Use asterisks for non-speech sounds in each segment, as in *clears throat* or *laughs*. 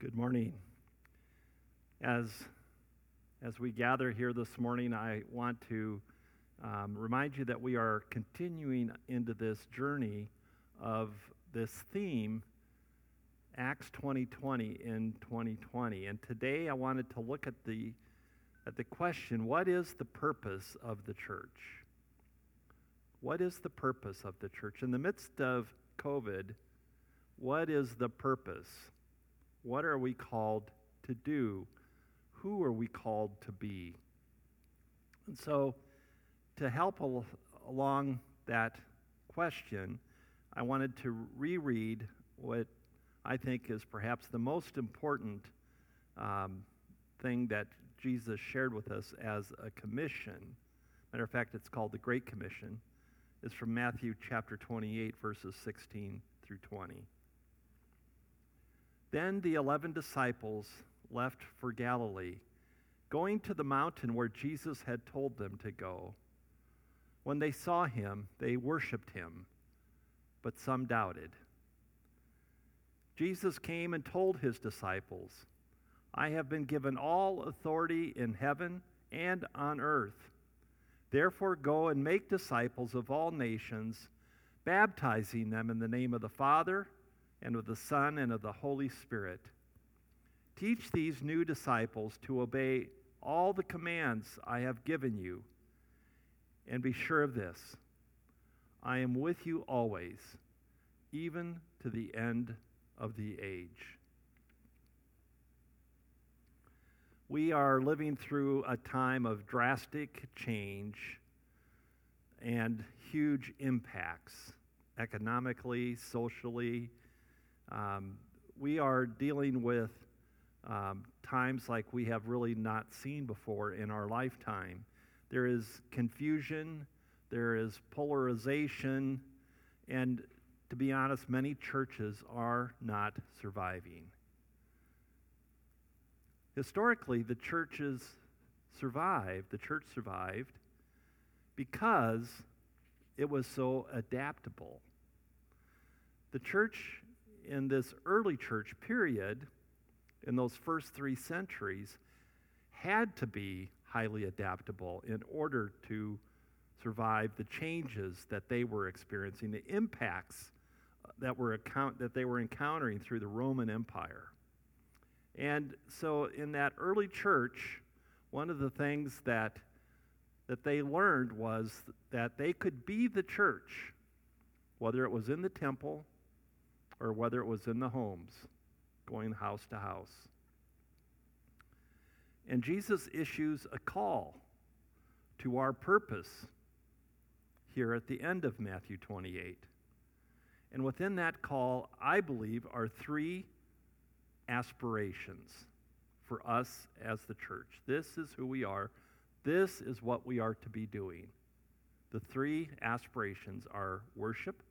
Good morning. As, as we gather here this morning, I want to um, remind you that we are continuing into this journey of this theme, Acts 2020 in 2020. And today I wanted to look at the, at the question what is the purpose of the church? What is the purpose of the church? In the midst of COVID, what is the purpose? What are we called to do? Who are we called to be? And so, to help al- along that question, I wanted to reread what I think is perhaps the most important um, thing that Jesus shared with us as a commission. Matter of fact, it's called the Great Commission. It's from Matthew chapter 28, verses 16 through 20. Then the eleven disciples left for Galilee, going to the mountain where Jesus had told them to go. When they saw him, they worshiped him, but some doubted. Jesus came and told his disciples, I have been given all authority in heaven and on earth. Therefore, go and make disciples of all nations, baptizing them in the name of the Father and of the Son, and of the Holy Spirit. Teach these new disciples to obey all the commands I have given you. And be sure of this I am with you always, even to the end of the age. We are living through a time of drastic change and huge impacts economically, socially, um, we are dealing with um, times like we have really not seen before in our lifetime. There is confusion, there is polarization, and to be honest, many churches are not surviving. Historically, the churches survived, the church survived because it was so adaptable. The church in this early church period, in those first three centuries, had to be highly adaptable in order to survive the changes that they were experiencing, the impacts uh, that were account that they were encountering through the Roman Empire. And so in that early church, one of the things that that they learned was that they could be the church, whether it was in the temple or whether it was in the homes, going house to house. And Jesus issues a call to our purpose here at the end of Matthew 28. And within that call, I believe, are three aspirations for us as the church. This is who we are. This is what we are to be doing. The three aspirations are worship,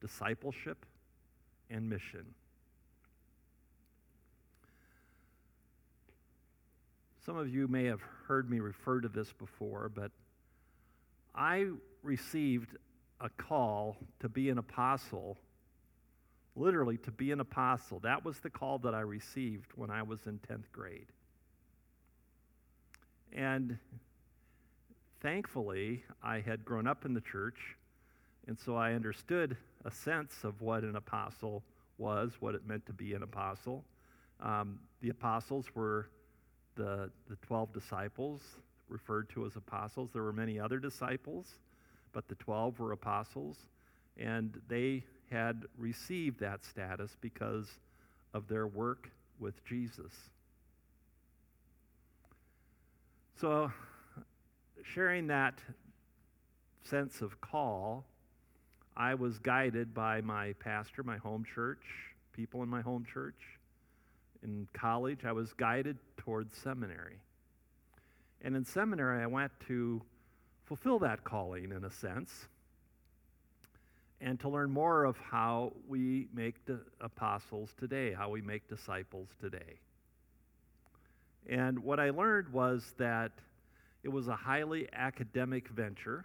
discipleship, and mission. Some of you may have heard me refer to this before, but I received a call to be an apostle, literally to be an apostle. That was the call that I received when I was in 10th grade. And thankfully, I had grown up in the church, and so I understood a sense of what an apostle was, what it meant to be an apostle. Um, the apostles were the, the 12 disciples, referred to as apostles. There were many other disciples, but the 12 were apostles, and they had received that status because of their work with Jesus. So, sharing that sense of call I was guided by my pastor, my home church, people in my home church. In college, I was guided towards seminary. And in seminary, I went to fulfill that calling in a sense and to learn more of how we make the apostles today, how we make disciples today. And what I learned was that it was a highly academic venture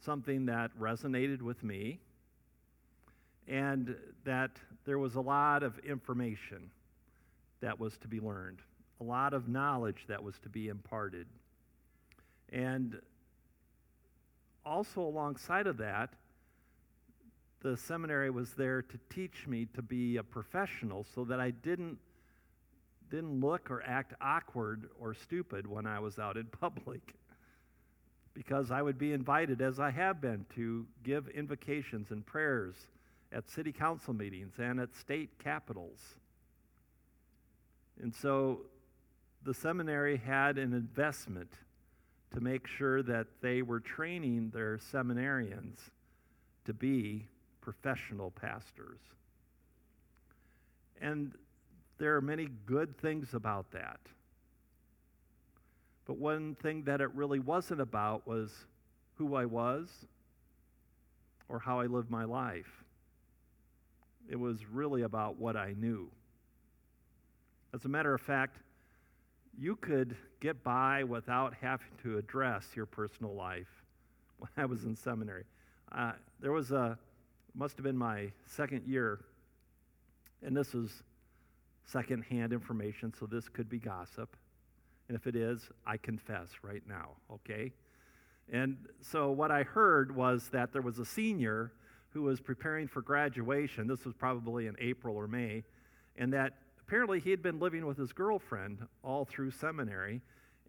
something that resonated with me, and that there was a lot of information that was to be learned, a lot of knowledge that was to be imparted. And also, alongside of that, the seminary was there to teach me to be a professional so that I didn't didn't look or act awkward or stupid when I was out in *laughs* public. Because I would be invited, as I have been, to give invocations and prayers at city council meetings and at state capitals. And so the seminary had an investment to make sure that they were training their seminarians to be professional pastors. And there are many good things about that. But one thing that it really wasn't about was who I was or how I lived my life. It was really about what I knew. As a matter of fact, you could get by without having to address your personal life *laughs* when I was in seminary. Uh, there was a, must have been my second year, and this was secondhand information, so this could be gossip. And if it is, I confess right now, okay? And so what I heard was that there was a senior who was preparing for graduation. This was probably in April or May. And that apparently he had been living with his girlfriend all through seminary.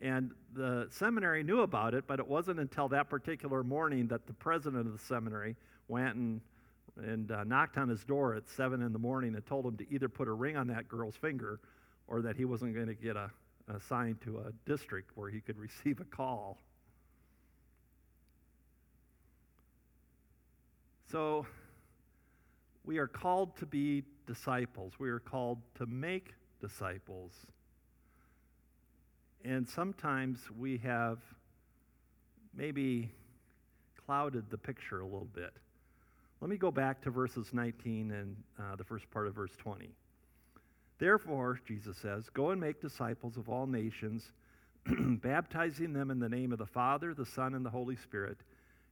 And the seminary knew about it, but it wasn't until that particular morning that the president of the seminary went and and uh, knocked on his door at 7 in the morning and told him to either put a ring on that girl's finger or that he wasn't going to get a, assigned to a district where he could receive a call. So, we are called to be disciples. We are called to make disciples. And sometimes we have maybe clouded the picture a little bit. Let me go back to verses 19 and uh, the first part of verse 20. Therefore, Jesus says, Go and make disciples of all nations, *clears throat* baptizing them in the name of the Father, the Son, and the Holy Spirit,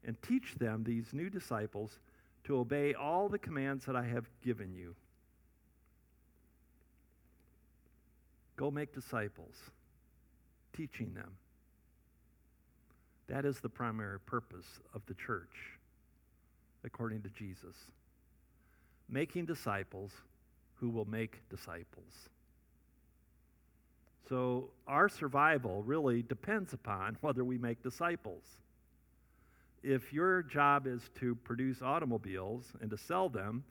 and teach them, these new disciples, to obey all the commands that I have given you. Go make disciples, teaching them. That is the primary purpose of the church according to Jesus. Making disciples who will make disciples. So our survival really depends upon *laughs* whether we make disciples. If your job is to produce automobiles and to sell them,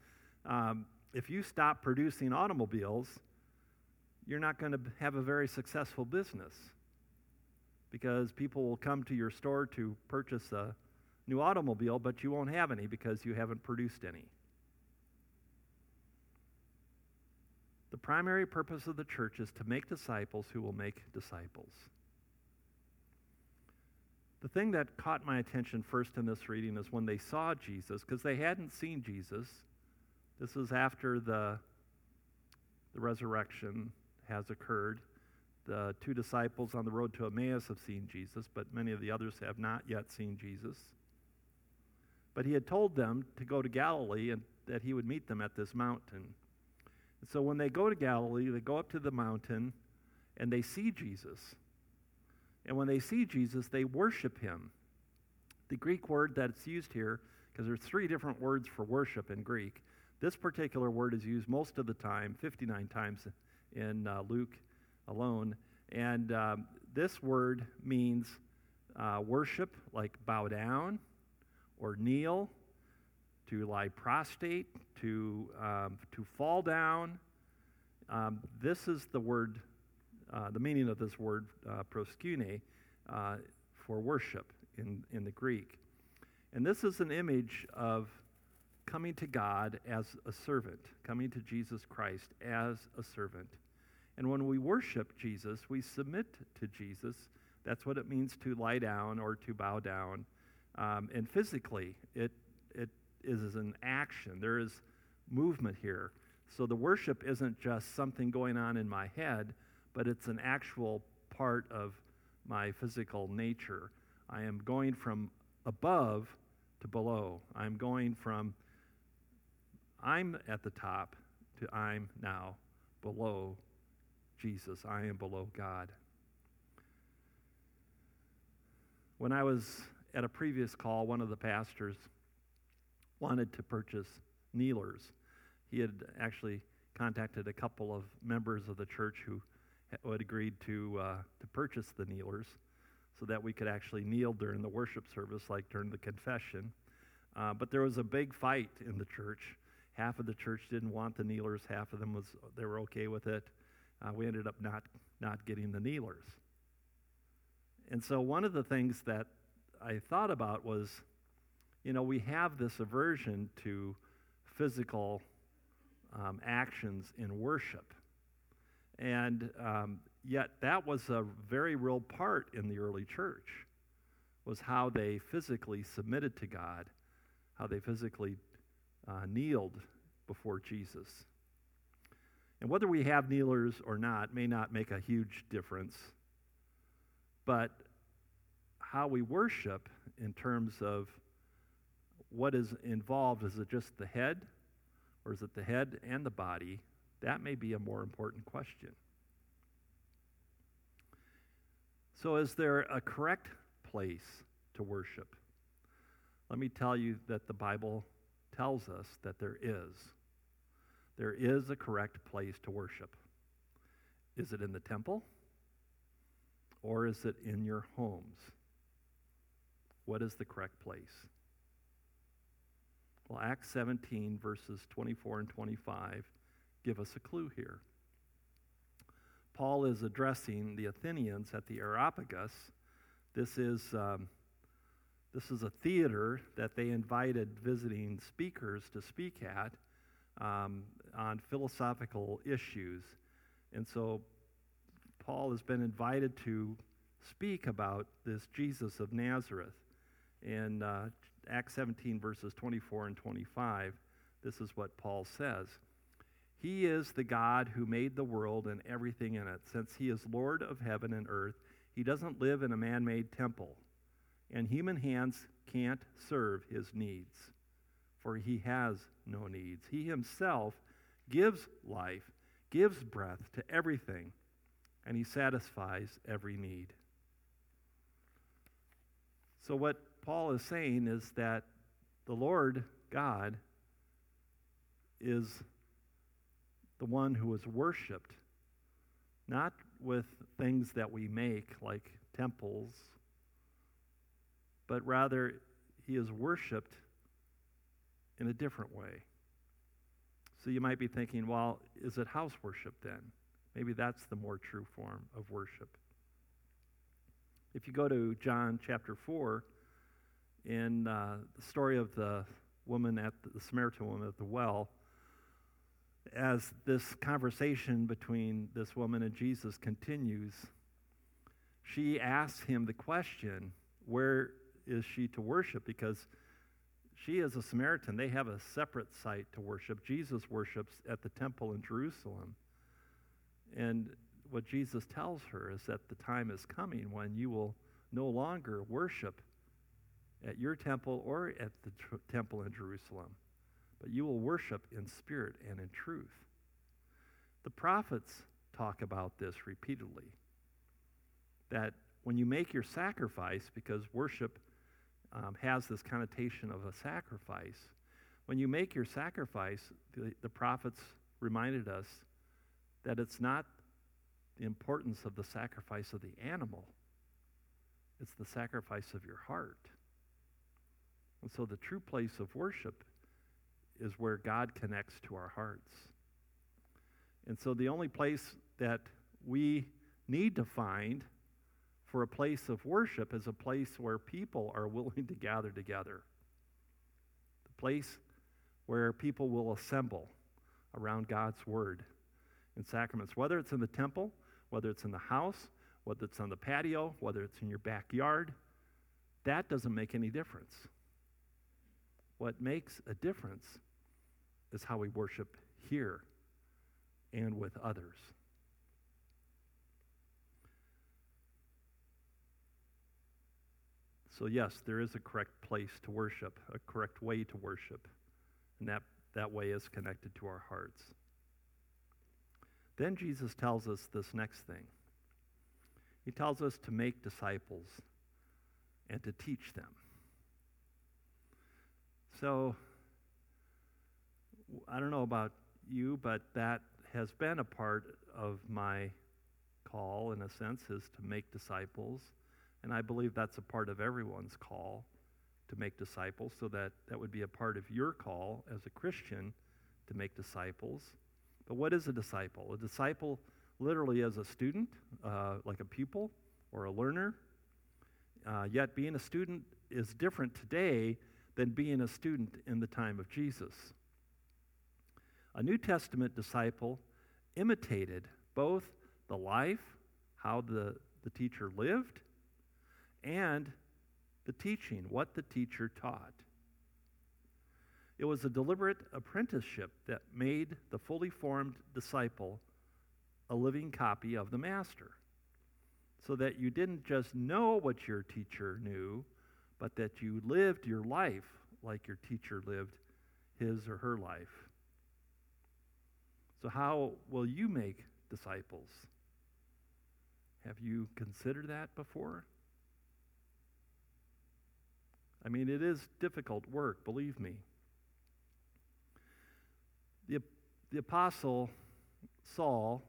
um, if you stop producing automobiles, you're not going to have a very successful business because people will come to your store to purchase a new automobile, but you won't have any because you haven't produced any. The primary purpose of the church is to make disciples who will make disciples. The thing that caught my attention first in this reading is when they saw Jesus, because they hadn't seen Jesus. This is after the, the resurrection has occurred. The two disciples on the road to Emmaus have seen Jesus, but many of the others have not yet seen Jesus. But he had told them to go to Galilee and that he would meet them at this mountain. So when they go to Galilee, they go up to the mountain and they see Jesus. And when they see Jesus, they worship him. The Greek word that's used here, because there's three different words for worship in Greek, this particular word is used most of the time, 59 times in uh, Luke alone. And um, this word means uh, worship, like bow down, or kneel, to lie prostrate, to, um, to fall down. Um, this is the word, uh, the meaning of this word, uh, proskune, uh, for worship in, in the Greek. And this is an image of coming to God as a servant, coming to Jesus Christ as a servant. And when we worship Jesus, we submit to Jesus. That's what it means to lie down or to bow down. Um, and physically, it, it is an action. There is movement here. So the worship isn't just something going on in my head, but it's an actual part of my physical nature. I am going from above to below. I'm going from I'm at the top to I'm now below Jesus. I am below God. When I was at a previous call, one of the pastors wanted to purchase kneelers. He had actually contacted a couple of members of the church who had agreed to, uh, to purchase the kneelers so that we could actually kneel during the worship service, like during the confession. Uh, but there was a big fight in the church. Half of the church didn't want the kneelers. Half of them was they were okay with it. Uh, we ended up not not getting the kneelers. And so one of the things that I thought about was, you know, we have this aversion to physical um, actions in worship, and um, yet that was a very real part in the early church was how they physically submitted to God how they physically uh, kneeled before Jesus. And whether we have kneelers or not may not make a huge difference, but how we worship in terms of what is involved is it just the head or is it the head and the body? That may be a more important question. So, is there a correct place to worship? Let me tell you that the Bible tells us that there is. There is a correct place to worship. Is it in the temple? Or is it in your homes? What is the correct place? Well, Acts 17, verses 24 and 25, give us a clue here. Paul is addressing the Athenians at the Areopagus. This is um, this is a theater that they invited visiting speakers to speak at um, on philosophical issues. And so Paul has been invited to speak about this Jesus of Nazareth. In uh, Acts 17, verses 24 and 25, this is what Paul says He is the God who made the world and everything in it. Since he is Lord of heaven and earth, he doesn't live in a man made temple and human hands can't serve his needs, for he has no needs. He himself gives life, gives breath to everything, and he satisfies every need. So, what Paul is saying is that the Lord God is the one who is worshiped, not with things that we make like temples but rather he is worshiped in a different way. So you might be thinking, well, is it house worship then? Maybe that's the more true form of worship. If you go to John chapter 4, in uh, the story of the woman at the, the Samaritan woman at the well, as this conversation between this woman and Jesus continues, she asks him the question, Where is she to worship? Because she is a Samaritan. They have a separate site to worship. Jesus worships at the temple in Jerusalem. And what Jesus tells her is that the time is coming when you will no longer worship at your temple or at the tr- temple in Jerusalem, but you will worship in spirit and in truth. The prophets talk about this repeatedly that when you make your sacrifice, because worship um, has this connotation of a sacrifice. When you make your sacrifice, the, the prophets reminded us that it's not the importance of the sacrifice of the animal, it's the sacrifice of your heart. And so the true place of worship is where God connects to our hearts. And so the only place that we need to find for a place of worship is a place where people are *laughs* willing to gather together. The place where people will assemble around God's word and sacraments, whether it's in the temple, whether it's in the house, whether it's on the patio, whether it's in your backyard, that doesn't make any difference. What makes a difference is how we worship here and with others. So, yes, there is a correct place to worship, a correct way to worship, and that, that way is connected to our hearts. Then Jesus tells us this next thing. He tells us to make disciples and to teach them. So, I don't know about you, but that has been a part of my call, in a sense, is to make disciples. And I believe that's a part of everyone's call to make disciples, so that that would be a part of your call as a Christian to make disciples. But what is a disciple? A disciple literally is a student, uh, like a pupil or a learner. Uh, yet being a student is different today than being a student in the time of Jesus. A New Testament disciple imitated both the life, how the, the teacher lived, and the teaching, what the teacher taught. It was a deliberate apprenticeship that made the fully formed disciple a living copy of the master. So that you didn't just know what your teacher knew, but that you lived your life like your teacher lived his or her life. So, how will you make disciples? Have you considered that before? I mean, it is difficult work, believe me. The, the apostle Saul,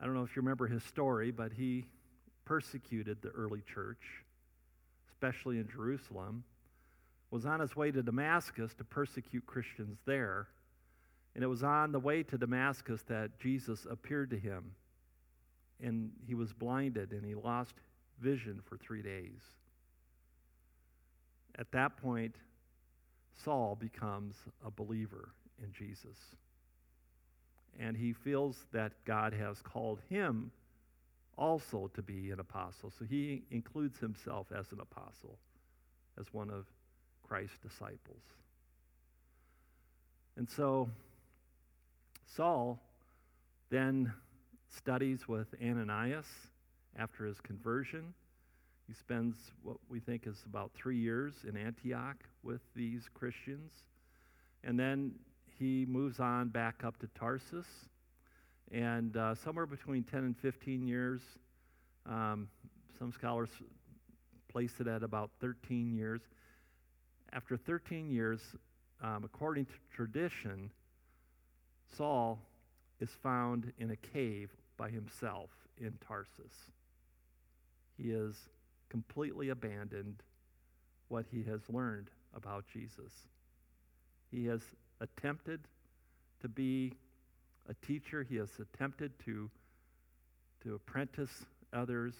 I don't know if you remember his story, but he persecuted the early church, especially in Jerusalem, was on his way to Damascus to persecute Christians there. And it was on the way to Damascus that Jesus appeared to him. And he was blinded and he lost vision for three days. At that point, Saul becomes a believer in Jesus. And he feels that God has called him also to be an apostle. So he includes himself as an apostle, as one of Christ's disciples. And so Saul then studies with Ananias after his conversion. He spends what we think is about three years in Antioch with these Christians. And then he moves on back up to Tarsus. And uh, somewhere between 10 and 15 years, um, some scholars place it at about 13 years. After 13 years, um, according to tradition, Saul is found in a cave by himself in Tarsus. He has completely abandoned what he has learned about Jesus. He has attempted to be a teacher, he has attempted to, to apprentice others,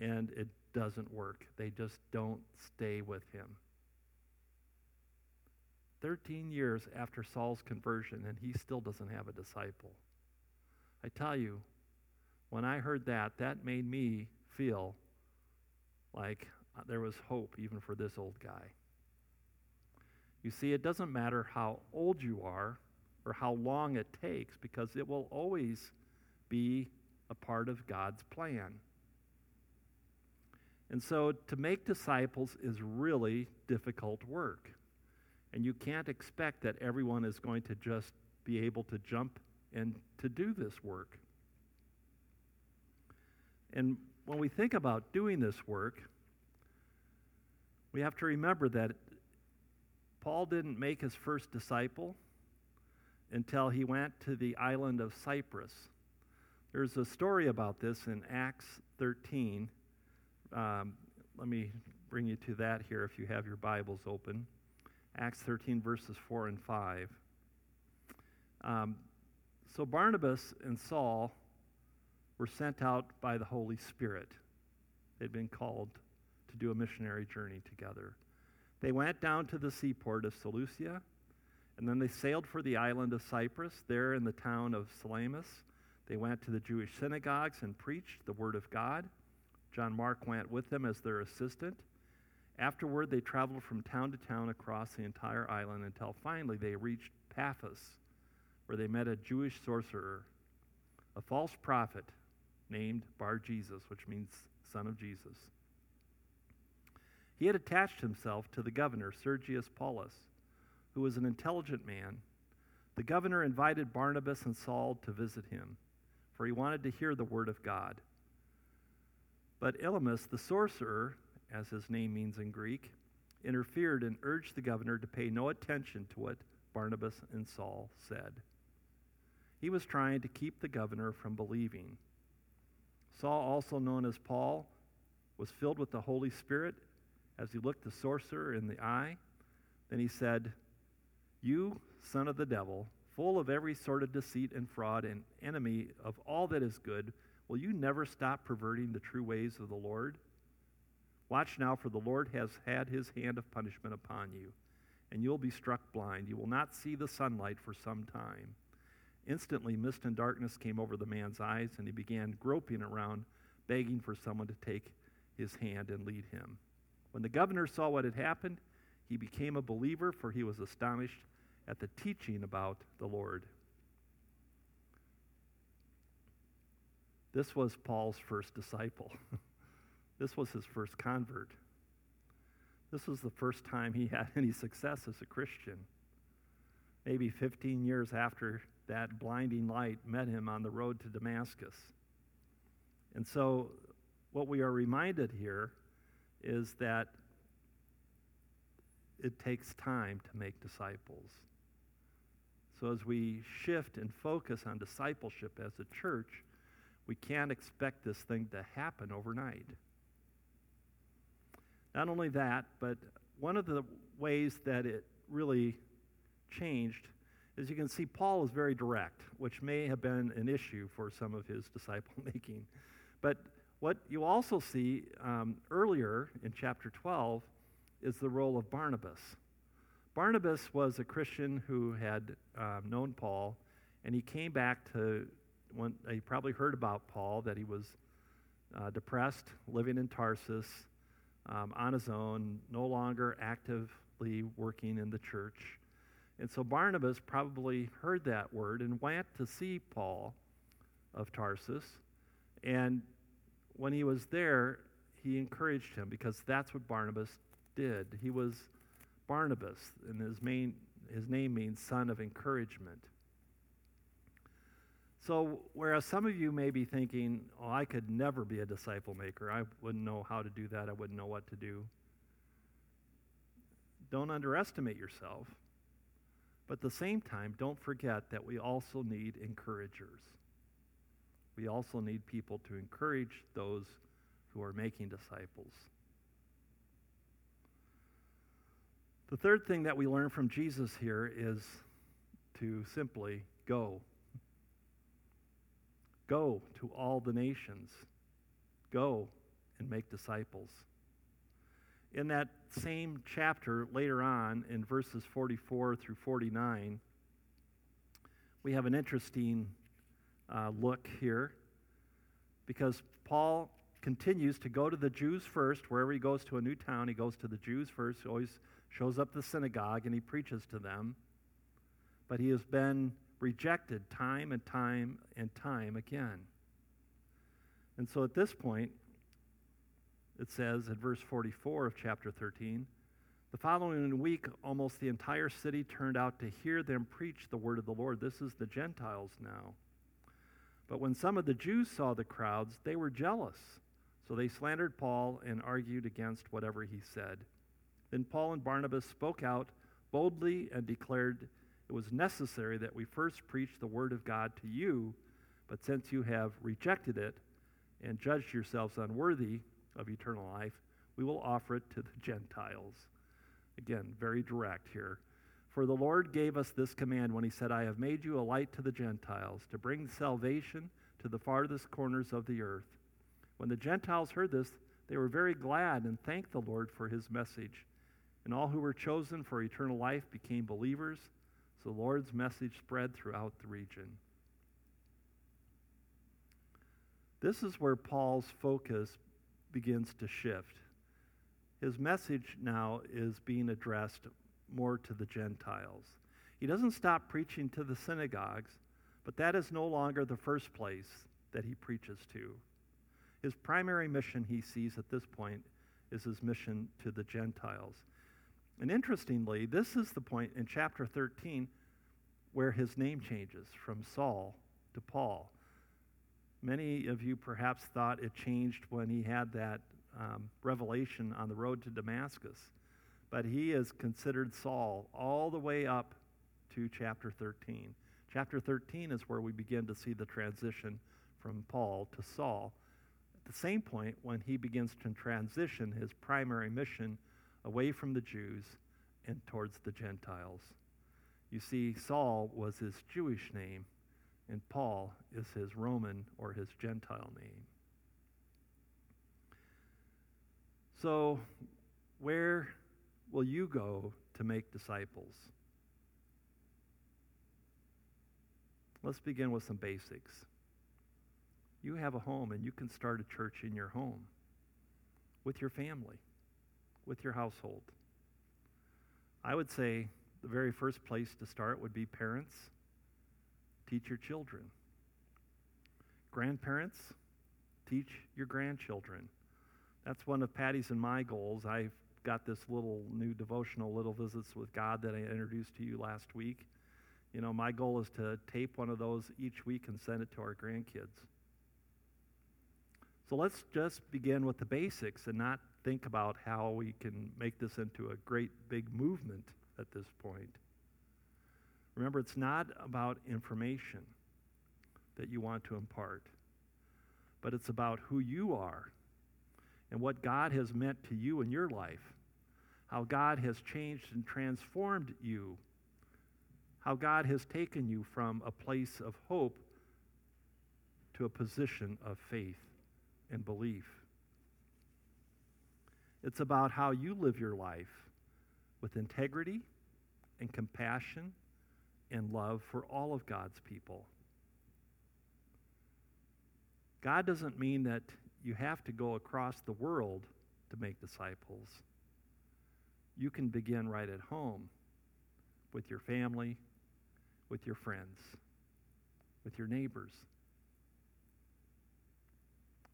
and it doesn't work. They just don't stay with him. 13 years after Saul's conversion, and he still doesn't have a disciple. I tell you, when I heard that, that made me feel like there was hope even for this old guy. You see, it doesn't matter how old you are or how long it takes because it will always be a part of God's plan. And so to make disciples is really difficult work. And you can't expect that everyone is going to just be able to jump and to do this work. And when we think about doing this work, we have to remember that Paul didn't make his first disciple until he went to the island of Cyprus. There's a story about this in Acts 13. Um, let me bring you to that here if you have your Bibles open. Acts 13, verses 4 and 5. Um, so Barnabas and Saul were sent out by the Holy Spirit. They'd been called to do a missionary journey together. They went down to the seaport of Seleucia, and then they sailed for the island of Cyprus. There in the town of Salamis, they went to the Jewish synagogues and preached the word of God. John Mark went with them as their assistant. Afterward, they traveled from town to town across the entire island until finally they reached Paphos, where they met a Jewish sorcerer, a false prophet named Bar Jesus, which means son of Jesus. He had attached himself to the governor, Sergius Paulus, who was an intelligent man the governor invited Barnabas and Saul to visit him, for he wanted to hear the word of God. But Elymas, the sorcerer, as his name means in Greek, interfered and urged the governor to pay no attention to what Barnabas and Saul said. He was trying to keep the governor from believing. Saul, also known as Paul, was filled with the Holy Spirit as he looked the sorcerer in the eye. Then he said, You, son of the devil, full of every sort of deceit and fraud, and enemy of all that is good, will you never stop perverting the true ways of the Lord? Watch now, for the Lord has had his hand of punishment upon you, and you'll be struck blind. You will not see the sunlight for some time. Instantly, mist and darkness came over the man's eyes, and he began groping around, begging for someone to take his hand and lead him. When the governor saw what had happened, he became a believer, for he was astonished at the teaching about the Lord. This was Paul's first disciple. *laughs* this was his first convert. This was the first time he *laughs* had any success as a Christian. Maybe 15 years after that blinding light met him on the road to Damascus. And so, what we are reminded here is that it takes time to make disciples. So, as we shift and focus on discipleship as a church, we can't expect this thing to happen overnight. Not only that, but one of the ways that it really changed as you can see Paul is very direct, which may have been an issue for some of his *laughs* disciple making. But what you also see um, earlier in chapter 12 is the role of Barnabas. Barnabas was a Christian who had um, known Paul, and he came back to, when he probably heard about Paul, that he was uh, depressed, living in Tarsus um, on his own, no longer actively working in the church. And so Barnabas probably heard that word and went to see Paul of Tarsus. And when he was there, he encouraged him because that's what Barnabas did. He was Barnabas, and his, main, his name means son of encouragement. So, whereas some of you may be thinking, oh, I could never be a disciple maker, I wouldn't know how to do that, I wouldn't know what to do. Don't underestimate yourself. But at the same time, don't forget that we also need encouragers. We also need people to encourage those who are making disciples. The third thing that we learn from Jesus here is to simply go. Go to all the nations. Go and make disciples. In that same chapter, later on, in verses 44 through 49, we have an interesting uh, look here because Paul continues to go to the Jews first. Wherever he goes to a new town, he goes to the Jews first. He always shows up the synagogue and he preaches to them. But he has been rejected time and time and time again. And so at this point, it says in verse 44 of chapter 13 the following week, almost the entire city turned out to hear them preach the word of the Lord. This is the Gentiles now. But when some of the Jews saw the crowds, they were jealous. So they slandered Paul and argued against whatever he said. Then Paul and Barnabas spoke out boldly and declared it was necessary that we first preach the word of God to you, but since you have rejected it and judged yourselves unworthy of eternal life, we will offer it to the Gentiles. Again, very direct here. For the Lord gave us this command when he said, I have made you a light to the Gentiles, to bring salvation to the farthest corners of the earth. When the Gentiles heard this, they were very glad and thanked the Lord for his message. And all who were chosen for eternal life became believers. So the Lord's message spread throughout the region. This is where Paul's focus begins to shift. His message now is being addressed more to the Gentiles. He doesn't stop preaching to the synagogues, but that is no longer the first place that he preaches to. His primary mission, he sees at this point, is his mission to the Gentiles. And interestingly, this is the point in chapter 13. where his name changes from Saul to Paul. Many of you perhaps thought it changed when he had that um, revelation on the road to Damascus, but he is considered Saul all the way up to chapter 13. Chapter 13 is where we begin to see the transition from Paul to Saul. The same point, when he begins to transition his primary mission away from the Jews and towards the Gentiles. You see, Saul was his Jewish name, and Paul is his Roman or his Gentile name. So, where will you go to make disciples? Let's begin with some basics. You have a home, and you can start a church in your home with your family, with your household. I would say the very first place to start would be parents. Teach your children. Grandparents, teach your grandchildren. That's one of Patty's and my goals. I've got this little new devotional, Little Visits with God, that I introduced to you last week. You know, my goal is to tape one of those each week and send it to our grandkids. So let's just begin with the basics and not think about how we can make this into a great big movement at this point. Remember, it's not about information that you want to impart, but it's about who you are and what God has meant to you in your life, how God has changed and transformed you, how God has taken you from a place of hope to a position of faith and belief. It's about how you live your life with integrity and compassion and love for all of God's people. God doesn't mean that you have to go across the world to make disciples. You can begin right at home with your family, with your friends, with your neighbors.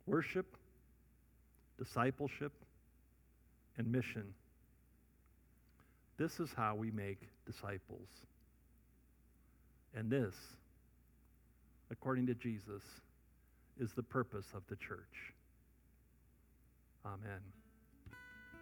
Worship, discipleship, and mission. This is how we make disciples. And this, according to Jesus, is the purpose of the church. Amen.